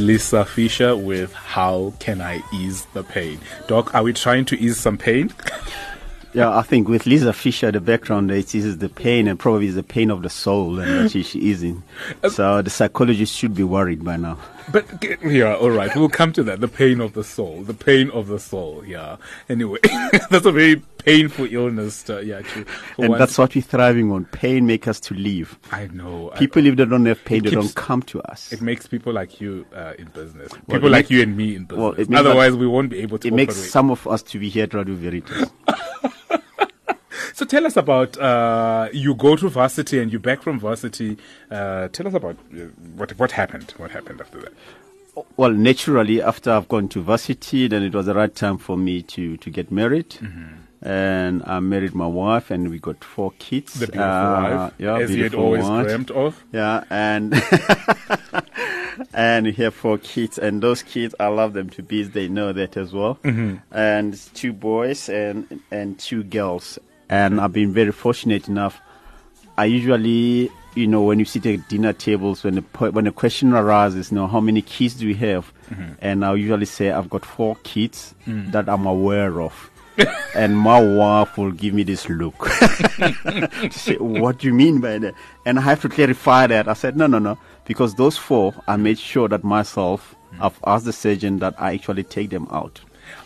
Lisa Fisher with How Can I Ease the Pain? Doc, are we trying to ease some pain? Yeah, I think with Lisa Fisher, the background it is the pain and probably is the pain of the soul and that she, she is in. Uh, so the psychologist should be worried by now. But yeah, all right, we'll come to that. The pain of the soul, the pain of the soul. Yeah. Anyway, that's a very painful illness. To, yeah, to, and that's what we're thriving on. Pain makes us to leave. I know. People, I, if they don't have pain, they don't come to us. It makes people like you uh, in business. Well, people like makes, you and me in business. Well, Otherwise, we won't be able to. It operate. makes some of us to be here at Radio Veritas. So tell us about uh, you go to varsity and you're back from varsity. Uh, tell us about uh, what what happened. What happened after that? Well, naturally, after I've gone to varsity, then it was the right time for me to to get married. Mm-hmm and I married my wife, and we got four kids. The beautiful uh, wife, yeah, as you had always wife. dreamt of. Yeah, and and we have four kids, and those kids, I love them to bits. They know that as well. Mm-hmm. And two boys and and two girls, and I've been very fortunate enough. I usually, you know, when you sit at dinner tables, when the when a question arises, you know, how many kids do we have? Mm-hmm. And I usually say I've got four kids mm. that I'm aware of. and my wife will give me this look. say, what do you mean by that? And I have to clarify that. I said, no, no, no. Because those four, I made sure that myself, mm. I've asked the surgeon that I actually take them out.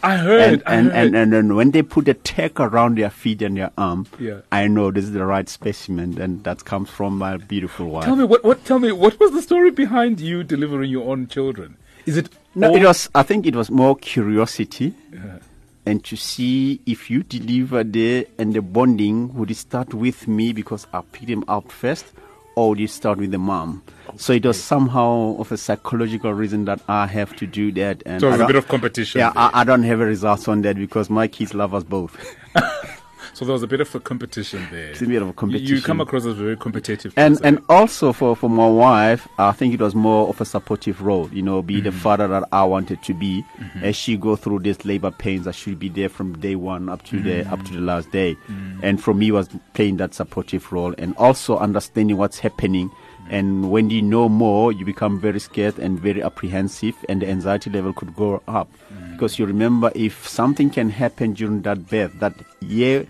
I heard. And I and, heard. and, and then when they put a tag around their feet and their arm, yeah. I know this is the right specimen, and that comes from my beautiful wife. Tell me what? What? Tell me what was the story behind you delivering your own children? Is it? No, it was. I think it was more curiosity. Yeah. And to see if you deliver there and the bonding would it start with me because I picked him up first, or you start with the mom? So it was somehow of a psychological reason that I have to do that. And so it's a bit of competition. Yeah, I, I, don't have a result on that because my kids love us both. so there was a bit of a competition there. It's a bit of a competition. You come across as very competitive. And person. and also for, for my wife, I think it was more of a supportive role. You know, be mm-hmm. the father that I wanted to be. Mm-hmm. As she go through this labor pains, I should be there from day one up to mm-hmm. the up to the last day. Mm-hmm. And for me, was playing that supportive role and also understanding what's happening and when you know more, you become very scared and very apprehensive, and the anxiety level could go up. Mm. Because you remember, if something can happen during that birth, that year,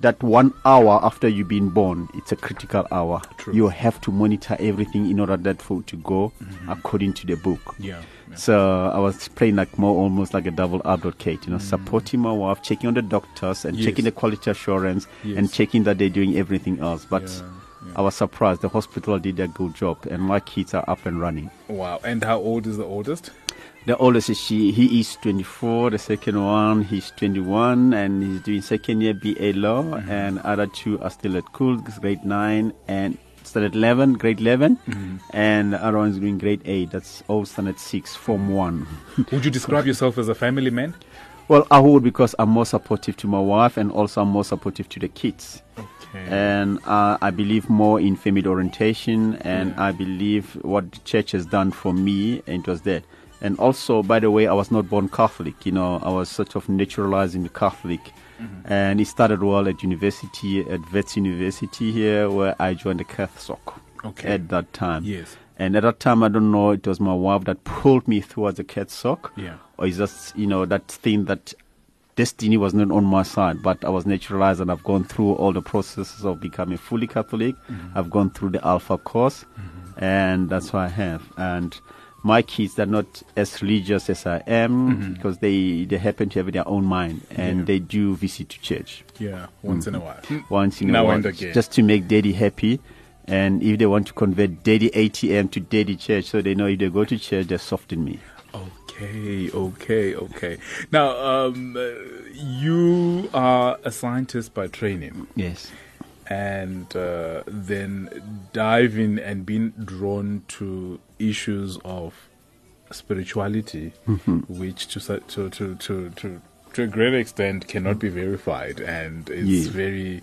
that one hour after you've been born, it's a critical hour. True. You have to monitor everything in order that for to go mm-hmm. according to the book. Yeah, yeah. So I was playing like more, almost like a double advocate, you know, mm. supporting my wife, checking on the doctors, and yes. checking the quality assurance, yes. and checking that they're doing everything else. But yeah yeah. I was surprised. The hospital did a good job, and my kids are up and running. Wow! And how old is the oldest? The oldest is she. He is 24. The second one, he's 21, and he's doing second year BA law. Mm-hmm. And other two are still at school, grade nine and standard 11, grade 11, mm-hmm. and the other one's doing grade 8. That's all standard 6, form 1. Would you describe yourself as a family man? Well, I would because I'm more supportive to my wife and also I'm more supportive to the kids. Okay. And uh, I believe more in family orientation, and yeah. I believe what the church has done for me, it was that. And also, by the way, I was not born Catholic. You know, I was sort of naturalizing Catholic. Mm-hmm. And it started well at university, at Wits University here, where I joined the CATHSOC okay. at that time. Yes. And at that time, I don't know, it was my wife that pulled me towards the CATHSOC. Yeah or is just you know that thing that destiny was not on my side, but I was naturalized and I've gone through all the processes of becoming fully Catholic. Mm-hmm. I've gone through the Alpha course, mm-hmm. and that's what I have. And my kids are not as religious as I am mm-hmm. because they, they happen to have their own mind and yeah. they do visit to church. Yeah, once in a while. Once in now a while. And again. Just to make daddy happy. And if they want to convert daddy ATM to daddy church, so they know if they go to church, they soften me. Okay, okay, okay. Now, um, you are a scientist by training. Yes. And uh, then diving and being drawn to issues of spirituality, mm-hmm. which to, to, to, to, to, to a great extent cannot be verified and it's yes. very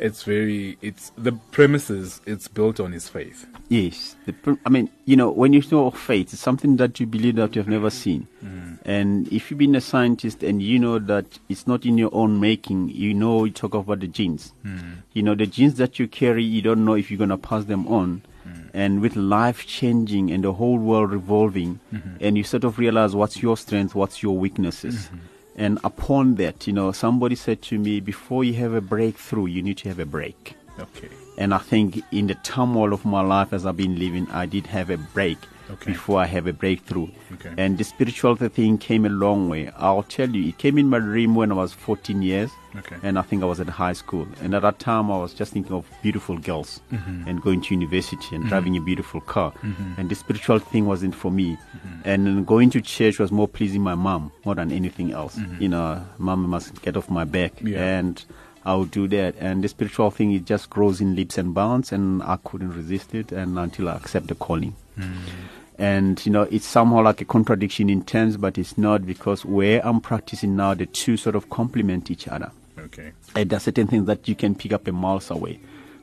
it's very it's the premises it's built on his faith. Yes. The, i mean you know when you know of faith it's something that you believe that you've never seen. Mm. and if you've been a scientist and you know that it's not in your own making you know you talk about the genes. Mm. you know the genes that you carry you don't know if you're going to pass them on. And with life changing and the whole world revolving, and you sort of realize what's your strength, what's your weaknesses. And upon that, you know, somebody said to me, before you have a breakthrough, you need to have a break. Okay. And I think in the turmoil of my life as I've been living, I did have a break Okay. before I have a breakthrough. Okay. And the spiritual thing came a long way. I'll tell you, it came in my dream when I was 14 years. Okay. And I think I was at high school. And at that time, I was just thinking of beautiful girls Mm-hmm. and going to university and driving a beautiful car. And the spiritual thing wasn't for me. Mm-hmm. And going to church was more pleasing my mom more than anything else. You know, mom must get off my back. Mm-hmm. Yeah. And I would do that. And the spiritual thing, it just grows in leaps and bounds. And I couldn't resist it and until I accept the calling. And, you know, it's somehow like a contradiction in terms, but it's not because where I'm practicing now, the two sort of complement each other. Okay. And there are certain things that you can pick up a miles away.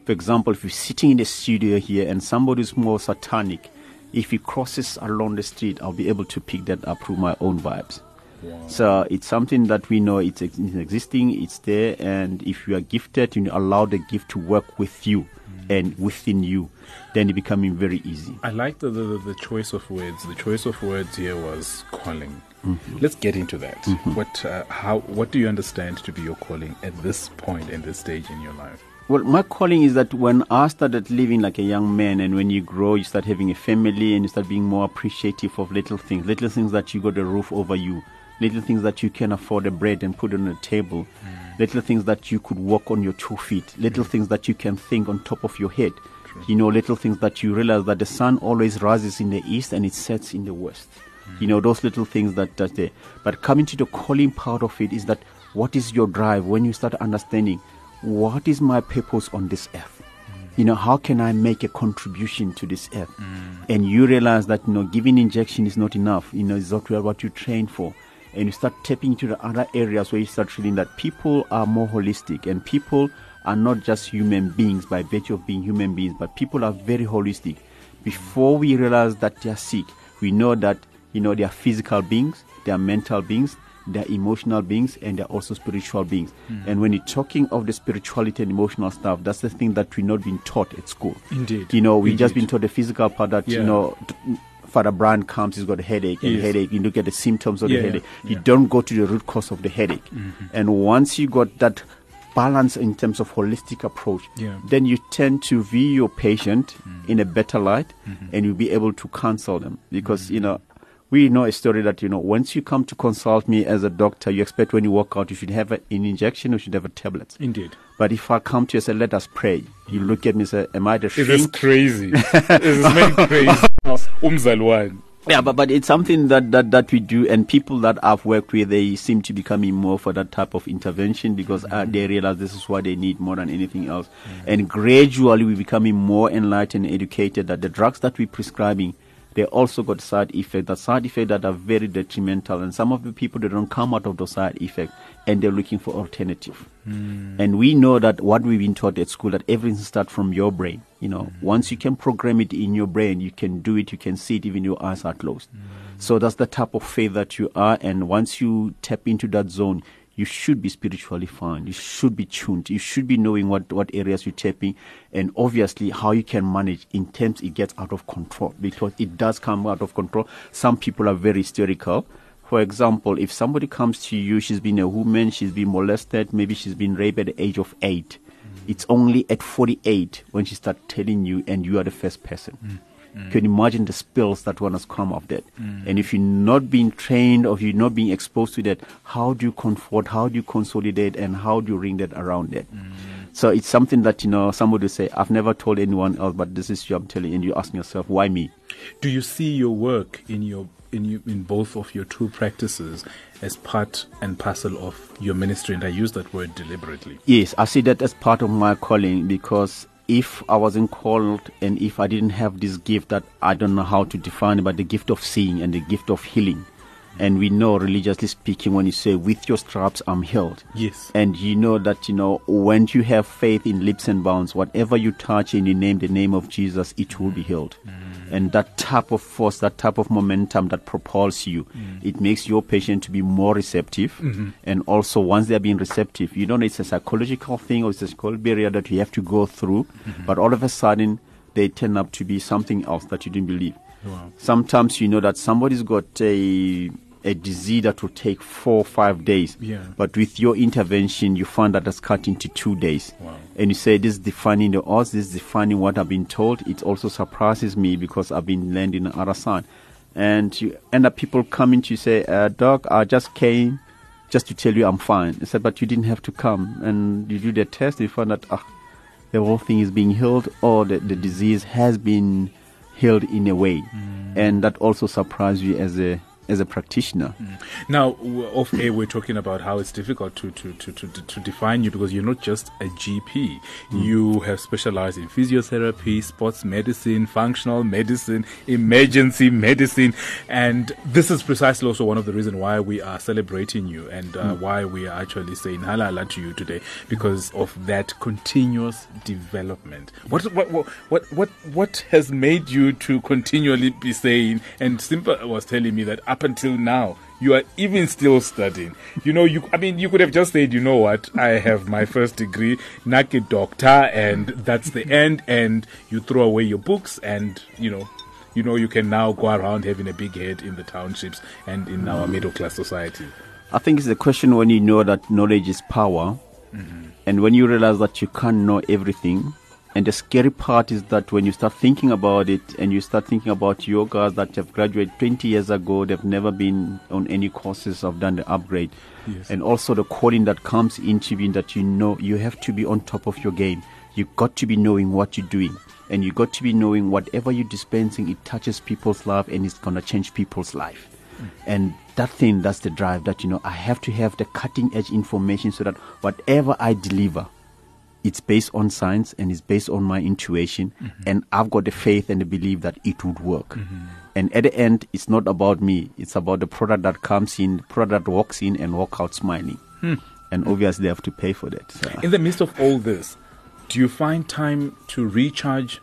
For example, if you're sitting in the studio here and somebody's more satanic, if he crosses along the street, I'll be able to pick that up through my own vibes. Wow. So it's something that we know it's, ex- it's existing, it's there, and if you are gifted, you allow the gift to work with you mm. and within you, then it becoming very easy. I like the, the the choice of words. The choice of words here was calling. Mm-hmm. Let's get into that. What uh, how what do you understand to be your calling at this point in this stage in your life? Well, my calling is that when I started living like a young man, and when you grow, you start having a family, and you start being more appreciative of little things, little things that you got a roof over you, little things that you can afford a bread and put on the table, little things that you could walk on your two feet, little things that you can think on top of your head. You know, little things that you realize that the sun always rises in the east and it sets in the west. You know, those little things that that's there. But coming to the calling part of it is that what is your drive when you start understanding what is my purpose on this earth? You know, how can I make a contribution to this earth? Mm. And you realize that, you know, giving injection is not enough. You know, it's not what you train for. And you start tapping into the other areas where you start feeling that people are more holistic and people are not just human beings by virtue of being human beings, but people are very holistic. Before we realize that they are sick, we know that, you know, they are physical beings, they are mental beings, they're emotional beings and they're also spiritual beings. And when you're talking of the spirituality and emotional stuff, that's the thing that we're not being taught at school. Indeed. You know, we just Indeed. been taught the physical part that, Yeah. you know, t- Father Brian comes, he's got a headache, and Yes. headache, you look at the symptoms of Yeah, the headache. You yeah. Mm-hmm. don't go to the root cause of the headache. And once you got that balance in terms of holistic approach, Yeah. Mm. then you tend to view your patient in a better light Mm-hmm. and you'll be able to counsel them. Because, you know, we know a story that, you know, once you come to consult me as a doctor, you expect when you walk out, you should have an injection, you should have a tablet. Indeed. But if I come to you and say, let us pray, you look at me and say, am I the Is this crazy? it is made crazy? Umzalwan. Yeah, but, but it's something that, that, that we do, and people that I've worked with, they seem to be becoming more for that type of intervention because uh, they realize this is what they need more than anything else. And gradually, we're becoming more enlightened and educated that the drugs that we're prescribing, they also got side effects, the side effects that are very detrimental. And some of the people, they don't come out of those side effects, and they're looking for alternative. And we know that what we've been taught at school, that everything starts from your brain. You know, once you can program it in your brain, you can do it, you can see it even your eyes are closed. So that's the type of faith that you are. And once you tap into that zone, you should be spiritually fine. You should be tuned. You should be knowing what, what areas you're tapping and obviously how you can manage in terms it gets out of control because it does come out of control. Some people are very hysterical. For example, if somebody comes to you, she's been a woman, she's been molested, maybe she's been raped at the age of eight. Mm. It's only at 48 when she starts telling you, and you are the first person. Can you can imagine the spills that one has come of that. And if you're not being trained or you're not being exposed to that, how do you comfort, how do you consolidate, and how do you ring that around that? So it's something that, you know, somebody will say, I've never told anyone else, but this is you I'm telling you. And you ask yourself, why me? Do you see your work in your in you in both of your two practices as part and parcel of your ministry? And I use that word deliberately. Yes, I see that as part of my calling because if I wasn't called and if I didn't have this gift that I don't know how to define but the gift of seeing and the gift of healing. And we know, religiously speaking, when you say, with your straps, I'm healed. Yes. And you know that, you know, when you have faith in leaps and bounds, whatever you touch and you name the name of Jesus, it will be healed. Mm. And that type of force, that type of momentum that propels you, mm. it makes your patient to be more receptive. Mm-hmm. And also, once they're being receptive, you don't know it's a psychological thing or it's a psychological barrier that you have to go through. Mm-hmm. But all of a sudden, they turn up to be something else that you didn't believe. Wow. Sometimes you know that somebody's got a a disease that will take four or five days. Yeah. But with your intervention, you find that it's cut into two days. Wow. And you say, this is defining the odds, this is defining what I've been told. It also surprises me because I've been learning the other side. And you end up people coming to you say, uh, Doc, I just came just to tell you I'm fine. I said, but you didn't have to come. And you do the test, you find that ah, the whole thing is being healed or the, the disease has been healed in a way. And that also surprises you as a as a practitioner. Mm. Now, w- off air, we're talking about how it's difficult to, to, to, to, to define you because you're not just a GP. Mm. You have specialized in physiotherapy, sports medicine, functional medicine, emergency medicine. And this is precisely also one of the reasons why we are celebrating you and uh, mm. why we are actually saying halala to you today because of that continuous development. What, what, what, what, what, what has made you to continually be saying, and Simba was telling me that up until now, you are even still studying. You know, you I mean, you could have just said, you know what, I have my first degree, Naki doctor, and that's the end, and you throw away your books, and you know, you know, you can now go around having a big head in the townships and in our middle class society. I think it's a question when you know that knowledge is power, mm-hmm. and when you realize that you can't know everything. And the scary part is that when you start thinking about it, and you start thinking about your guys that have graduated 20 years ago, they've never been on any courses, have done the upgrade, Yes. and also the calling that comes into being that you know you have to be on top of your game. You've got to be knowing what you're doing, and you've got to be knowing whatever you're dispensing, it touches people's life, and it's gonna change people's life. Mm. And that thing, that's the drive that, you know, I have to have the cutting edge information so that whatever I deliver, it's based on science and it's based on my intuition. Mm-hmm. And I've got the faith and the belief that it would work. Mm-hmm. And at the end, it's not about me. It's about the product that comes in, product that walks in and walk out smiling. Hmm. And obviously they have to pay for that. So. In the midst of all this, do you find time to recharge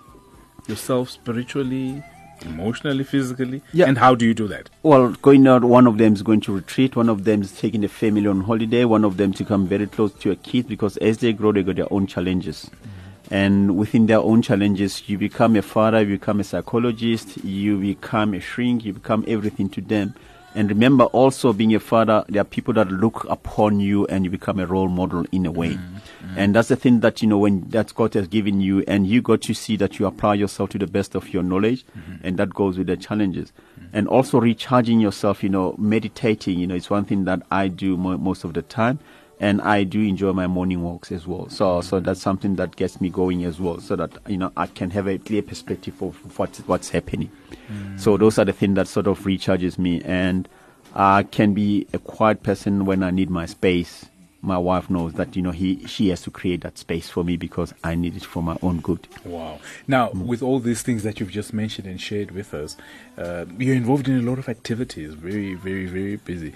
yourself spiritually, emotionally, physically? Yeah. And how do you do that? Well, going out, one of them is going to retreat, one of them is taking the family on holiday, one of them to come very close to a kid because as they grow, they got their own challenges. Mm-hmm. And within their own challenges, you become a father, you become a psychologist, you become a shrink, you become everything to them. And remember also being a father, there are people that look upon you and you become a role model in a way. Mm, mm. And that's the thing that, you know, when that God has given you and you got to see that you apply yourself to the best of your knowledge mm-hmm. and that goes with the challenges. Mm-hmm. And also recharging yourself, you know, meditating, you know, it's one thing that I do mo- most of the time. And I do enjoy my morning walks as well. So, so that's something that gets me going as well, so that you know I can have a clear perspective of what's what's happening. Mm. So those are the things that sort of recharges me, and I can be a quiet person when I need my space. My wife knows that you know he she has to create that space for me because I need it for my own good. Wow. Now, with all these things that you've just mentioned and shared with us, uh, you're involved in a lot of activities, very, very, very busy.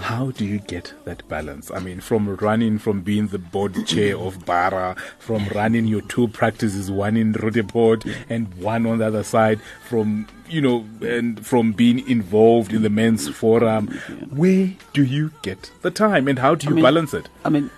How do you get that balance? I mean, from running, from being the board chair of Bara, from running your two practices, one in Roodepoort and one on the other side, from, you know, and from being involved in the men's forum, where do you get the time and how do you mean- balance it? I mean,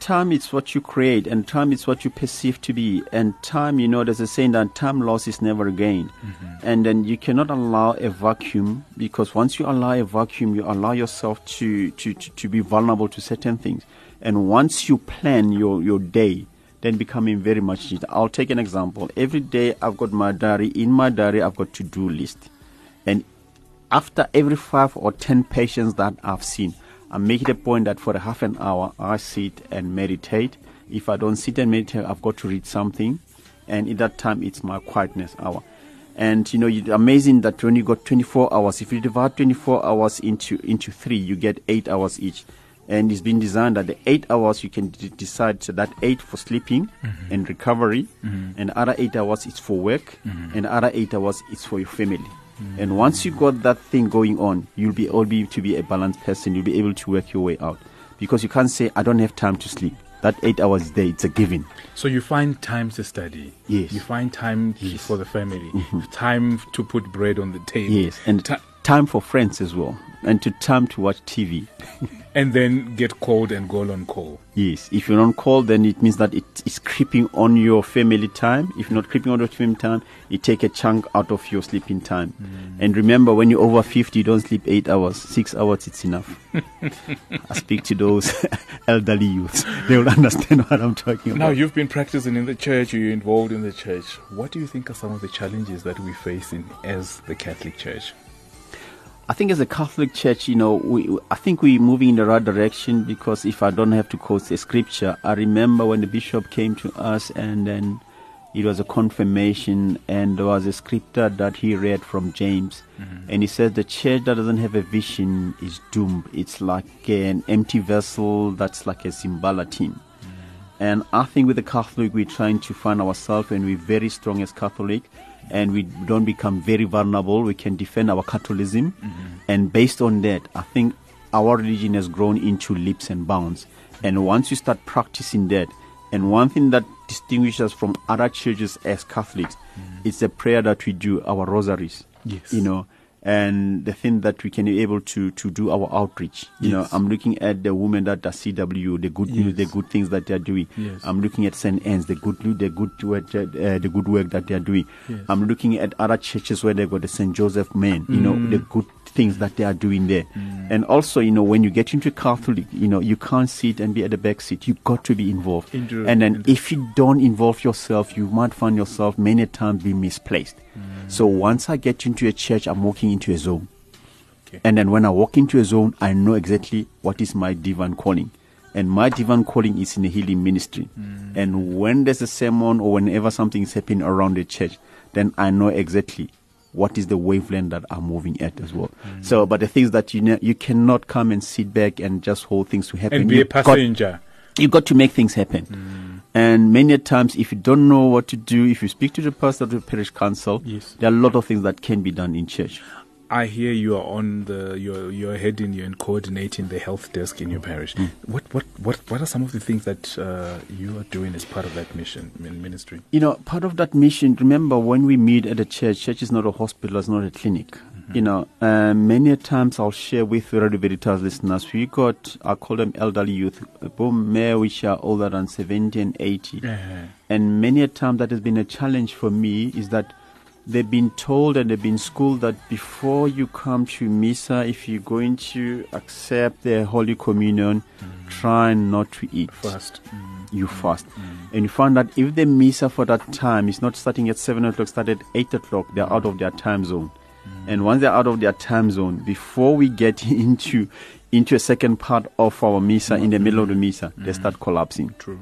time is what you create, and time is what you perceive to be. And time, you know, there's a saying that time lost is never gained. Mm-hmm. And then you cannot allow a vacuum because once you allow a vacuum, you allow yourself to, to, to, to be vulnerable to certain things. And once you plan your, your day, then becoming very much it. I'll take an example. Every day I've got my diary. In my diary, I've got to-do list. And after every five or ten patients that I've seen, I make it a point that for a half an hour I sit and meditate. If I don't sit and meditate, I've got to read something, and in that time it's my quietness hour. And you know, it's amazing that when you got 24 hours, if you divide 24 hours into into three, you get eight hours each. And it's been designed that the eight hours you can d- decide so that eight for sleeping mm-hmm. and recovery, mm-hmm. and other eight hours is for work, mm-hmm. and other eight hours is for your family. And once you got that thing going on, you'll be able to be a balanced person. You'll be able to work your way out. Because you can't say, I don't have time to sleep. That eight hours there, it's a given. So you find time to study. Yes. You find time Yes. for the family. Time to put bread on the table. Yes. And Ti- time for friends as well. And to time to watch TV. And then get called and go on call. Yes. If you're on call, then it means that it is creeping on your family time. If not creeping on your family time, it take a chunk out of your sleeping time. Mm. And remember, when you're over 50, you don't sleep eight hours. Six hours, it's enough. I speak to those elderly youths. They will understand what I'm talking about. Now, you've been practicing in the church, you're involved in the church. What do you think are some of the challenges that we face in as the Catholic Church? I think as a Catholic Church, you know, we, I think we're moving in the right direction because if I don't have to quote a scripture, I remember when the bishop came to us and then it was a confirmation and there was a scripture that he read from James mm-hmm. and he said the church that doesn't have a vision is doomed. It's like an empty vessel that's like a Simbala team. Mm-hmm. And I think with the Catholic, we're trying to find ourselves and we're very strong as Catholic and we don't become very vulnerable. We can defend our Catholicism. Mm-hmm. And based on that, I think our religion has grown into leaps and bounds. And once you start practicing that, and one thing that distinguishes us from other churches as Catholics, mm-hmm. it's the prayer that we do, our rosaries. Yes. You know, and the thing that we can be able to to do our outreach. You know, I'm looking at the women that are CW, the good news, the good things that they are doing. Yes. I'm looking at St. Anne's, the good the good work, uh, the good work that they are doing. Yes. I'm looking at other churches where they got the St. Joseph men. You know, Mm. the good things that they are doing there. Mm. And also, you know, when you get into Catholic, you know, you can't sit and be at the back seat. You got to be involved. Into- and then into- if you don't involve yourself, you might find yourself many times being misplaced. Mm. So once I get into a church, I'm walking into a zone. Okay. And then when I walk into a zone, I know exactly what is my divine calling. And my divine calling is in the healing ministry. Mm. And when there's a sermon or whenever something is happening around the church, then I know exactly what is the wavelength that I'm moving at as well. So, but the things that you know, you cannot come and sit back and just hold things to happen. And be a You've got- passenger. you got to make things happen. And many a times, if you don't know what to do, if you speak to the pastor of the parish council, Yes. there are a lot of things that can be done in church. I hear you are on the you're you're heading you're in coordinating the health desk in your parish. What what what what are some of the things that uh, you are doing as part of that mission ministry? You know, part of that mission, remember when we meet at a church, church is not a hospital, it's not a clinic. You know, uh, many a times I'll share with Radio Veritas listeners, we got, I call them elderly youth, boom, may which are older than 70 and 80. And many a time that has been a challenge for me is that they've been told and they've been schooled that before you come to Misa, if you're going to accept the Holy Communion, mm. try not to eat. First. Mm. You fast. Mm. And you find that if the Misa for that time is not starting at 7 o'clock, start at 8 o'clock, they're out of their time zone. And once they're out of their time zone, before we get into into a second part of our Misa, in the middle of the Misa, they start collapsing. True.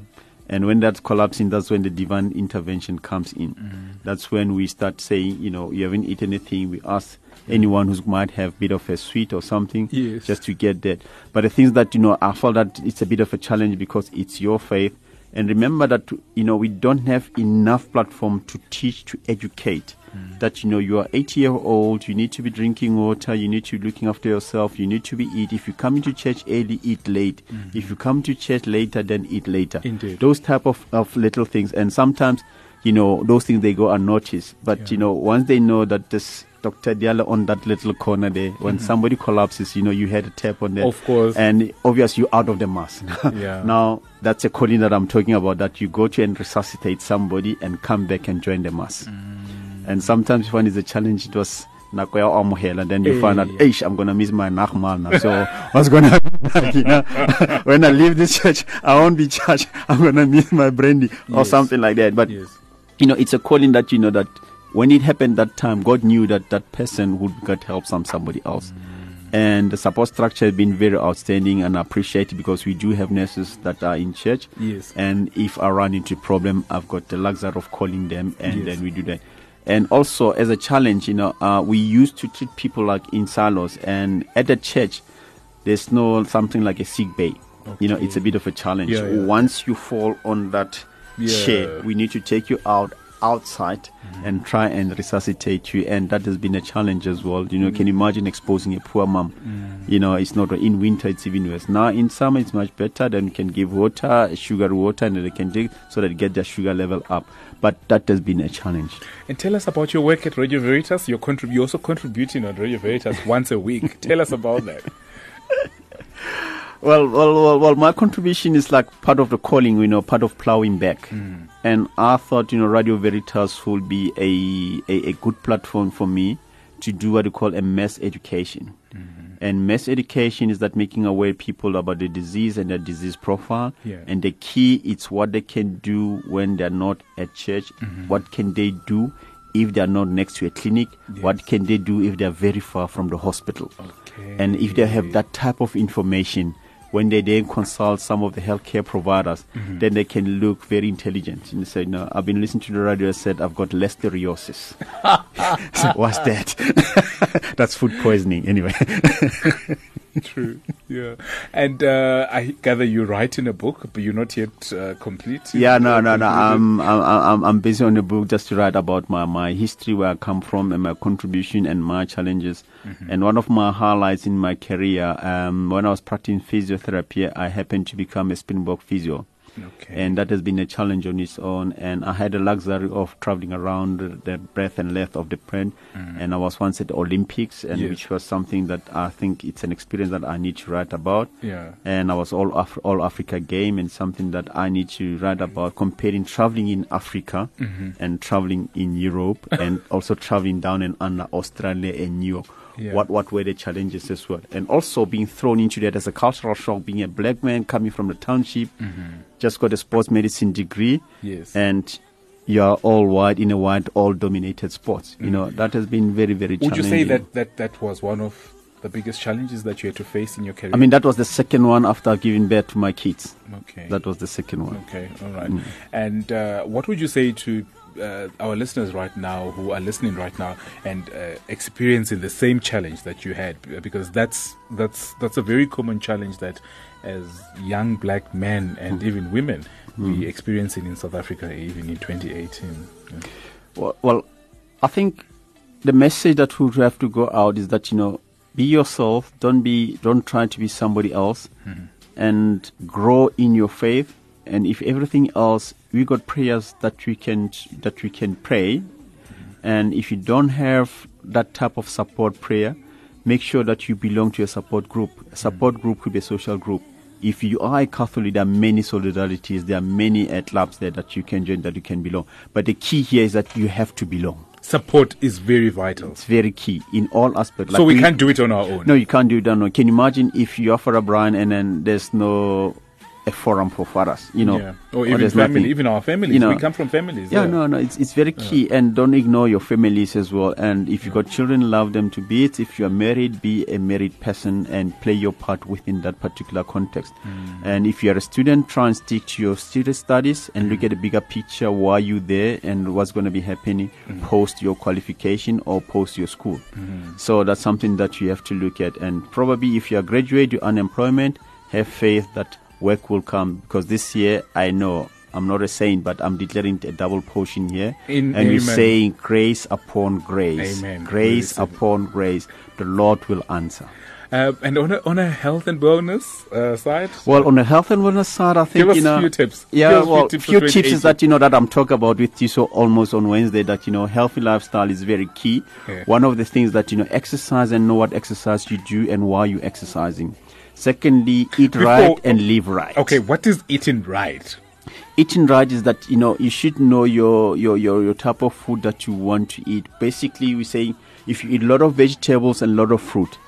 And when that's collapsing, that's when the divine intervention comes in. Mm-hmm. That's when we start saying, you know, you haven't eaten anything. We ask anyone who might have a bit of a sweet or something Yes. just to get that. But the things that, you know, I felt that it's a bit of a challenge because it's your faith. And remember that, you know, we don't have enough platform to teach, to educate. Mm. That, you know, you are 80 year old, you need to be drinking water, you need to be looking after yourself, you need to be eat. If you come into church early, eat late. Mm-hmm. If you come to church later, then eat later Indeed. those type of, of little things and sometimes you know those things they go unnoticed but Yeah. you know once they know that this dr diale on that little corner there when somebody collapses you know you had a tap on there Of course. and obviously you're out of the mass Yeah. now that's a calling that i'm talking about that you go to and resuscitate somebody and come back and join the mass Mm. and sometimes find it's a challenge it was nako ya o amohela, and then you find out Hey. Eish, i'm gonna miss my Nagmaal now so what's gonna happen like, you know, when i leave this church i won't be charged i'm gonna miss my brandy or Yes. something like that but Yes. you know it's a calling that you know that when it happened that time god knew that that person would get help from somebody else and the support structure has been very outstanding and I appreciate it because we do have nurses that are in church Yes. and if i run into problem i've got the luxury of calling them and Yes. then we do that and also as a challenge you know uh, we used to treat people like in silos and at the church there's no something like a sick bay you know it's a bit of a challenge Yeah, yeah. once you fall on that Yeah. chair we need to take you out outside and try and resuscitate you. And that has been a challenge as well. You know can you imagine exposing a poor mom mm. you know it's not in winter it's even worse. Now in summer it's much better. Then we can give water sugar water and they can drink so that get their sugar level up. But that has been a challenge. And tell us about your work at Radio Veritas. You're, contrib- you're also contributing on Radio Veritas once a week. tell us about that. Well, well, well, well, my contribution is like part of the calling, you know, part of plowing back. Mm. And I thought, you know, Radio Veritas would be a, a, a good platform for me to do what you call a mass education. Mm-hmm. And mass education is that making aware people about the disease and their disease profile. Yeah. And the key is what they can do when they're not at church. Mm-hmm. What can they do if they're not next to a clinic? What can they do if they're very far from the hospital? Okay. And if they have that type of information, when they then consult some of the healthcare providers, Mm-hmm. then they can look very intelligent and say, "No, I've been listening to the radio. I said I've got listeriosis. so what's that? That's food poisoning, anyway. True. Yeah. And uh, I gather you write in a book, but you're not yet uh, complete. yeah, no, no, no. I'm, I'm, I'm, I'm busy on the book just to write about my, my history, where I come from, and my contribution and my challenges. Mm-hmm. And one of my highlights in my career, um, when I was practicing physiotherapy, I happened to become a Springbok physio. Okay. and that has been a challenge on its own. And I had the luxury of traveling around the- breadth and length of the planet. And I was once at the Olympics, and Mm. Yes. which was something that I think it's an experience that I need to write about. Yeah. And I was all Af- all Africa game, and something that I need to write about comparing traveling in Africa Mm-hmm. and traveling in Europe, and also traveling down and under Australia and New York. Yeah. What what were the challenges as well, and also being thrown into that as a cultural shock, being a black man coming from the township, just got a sports medicine degree, Mm-hmm. Yes. and you are all white in a white, all dominated sports. You know that has been very very. Would you say that, that that was one of the biggest challenges that you had to face in your career? I mean, that was the second one after giving birth to my kids. okay. That was the second one. Okay, all right. Mm. And uh, what would you say to uh, our listeners right now who are listening right now and uh, experiencing the same challenge that you had? Because that's that's that's a very common challenge that, as young black men and Mm. even women, we experiencing in South Africa even in 2018. Yeah. Well, well, I think the message that we have to go out is that you know, be yourself. Don't be. Don't try to be somebody else, and grow in your faith. And if everything else, we got prayers that we can that we can pray. And if you don't have that type of support prayer, make sure that you belong to a support group. A support group could be a social group. If you are a Catholic, there are many solidarities, there are many uh, clubs there that you can join, that you can belong. But the key here is that you have to belong. Support is very vital. It's very key in all aspects. so we, can't do it on our own. No, you can't do that. No. Can you imagine if you are a Brian and then there's no a forum for fathers? You know, yeah. Or even family, nothing. even our families. You know, we come from families. Yeah, no, no, it's it's very key, and don't ignore your families as well. And if you've got children, love them to bits. If you are married, be a married person and play your part within that particular context. Mm. And if you are a student, try and stick to your student studies and look at the bigger picture. Why you there and what's going to be happening mm. post your qualification or post your school. Mm. So that's something that you have to look at. And probably if you are graduate, you unemployment, have faith that work will come because this year I know I'm not a saint, but I'm declaring a double portion here. In- and we're saying grace upon grace. Amen. Grace it. upon grace. The Lord will answer. Uh, and on a, on a health and wellness uh, side, Well, on a health and wellness side, I think Give us you know. few tips. Yeah, Give us few well, tips few tips is that you know that I'm talking about with you so almost on Wednesday that you know healthy lifestyle is very key. Yeah. One of the things that you know exercise and know what exercise you do and why you're exercising. Secondly, eat Before- right and live right. okay, what is eating right? eating right is that you know you should know your your your, your type of food that you want to eat basically we say if you eat a lot of vegetables and a lot of fruit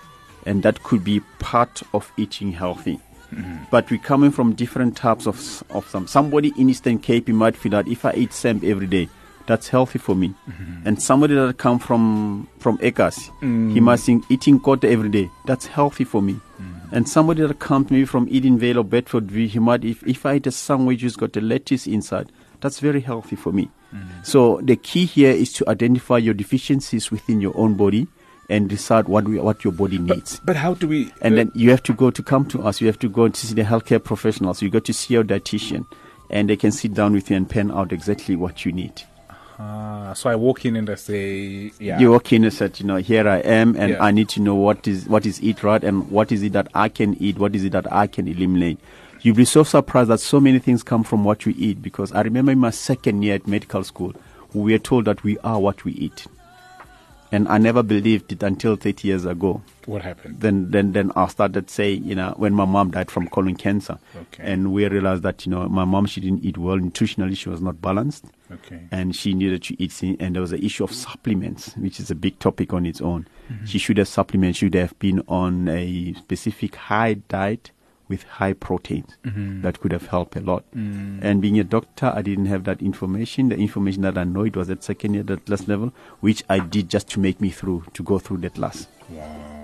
and that could be part of eating healthy mm-hmm. but we're coming from different types of of some somebody in eastern cape you might feel that if i eat samp every day that's healthy for me mm-hmm. and somebody that come from from acres he mm. might think eating quarter every day that's healthy for me mm. and somebody that comes maybe from Edenvale or Bedfordview, he might, if, if I eat a sandwich who's got a lettuce inside, that's very healthy for me. Mm. So the key here is to identify your deficiencies within your own body and decide what we, what your body needs. But how do we? and uh, then you have to go to come to us. You have to go to see the healthcare professionals. You go to see your dietitian, and they can sit down with you and pen out exactly what you need. Ah, so I walk in and I say, yeah, You walk in and said, you know, here I am, and Yeah. I need to know what is what is eat right, and what is it that I can eat, what is it that I can eliminate. You'll be so surprised that so many things come from what we eat. Because I remember in my second year at medical school, we were told that we are what we eat. And I never believed it until 30 years ago. What happened? Then, then, then I started saying, you know, when my mom died from colon cancer, Okay. and we realized that you know my mom she didn't eat well nutritionally, she was not balanced, Okay. and she needed to eat. And there was the issue of supplements, which is a big topic on its own. Mm-hmm. She should have supplements, should have been on a specific high diet with high proteins. Mm-hmm. That could have helped a lot. Mm. And being a doctor, I didn't have that information. The information that I know it was at second year, that last level, which I did just to make me through, to go through that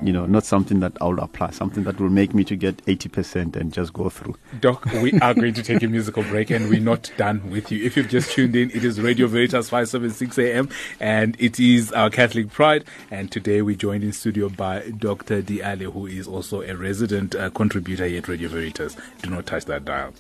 You know, not something that I will apply, something that will make me to get 80% and just go through. Doc, we are going to take a musical break and we're not done with you. If you've just tuned in, it is Radio Veritas 576 AM and it is our Catholic Pride. And today we're joined in studio by Dr. Diale, who is also a resident uh, contributor here at Radio Veritas. Do not touch that dial.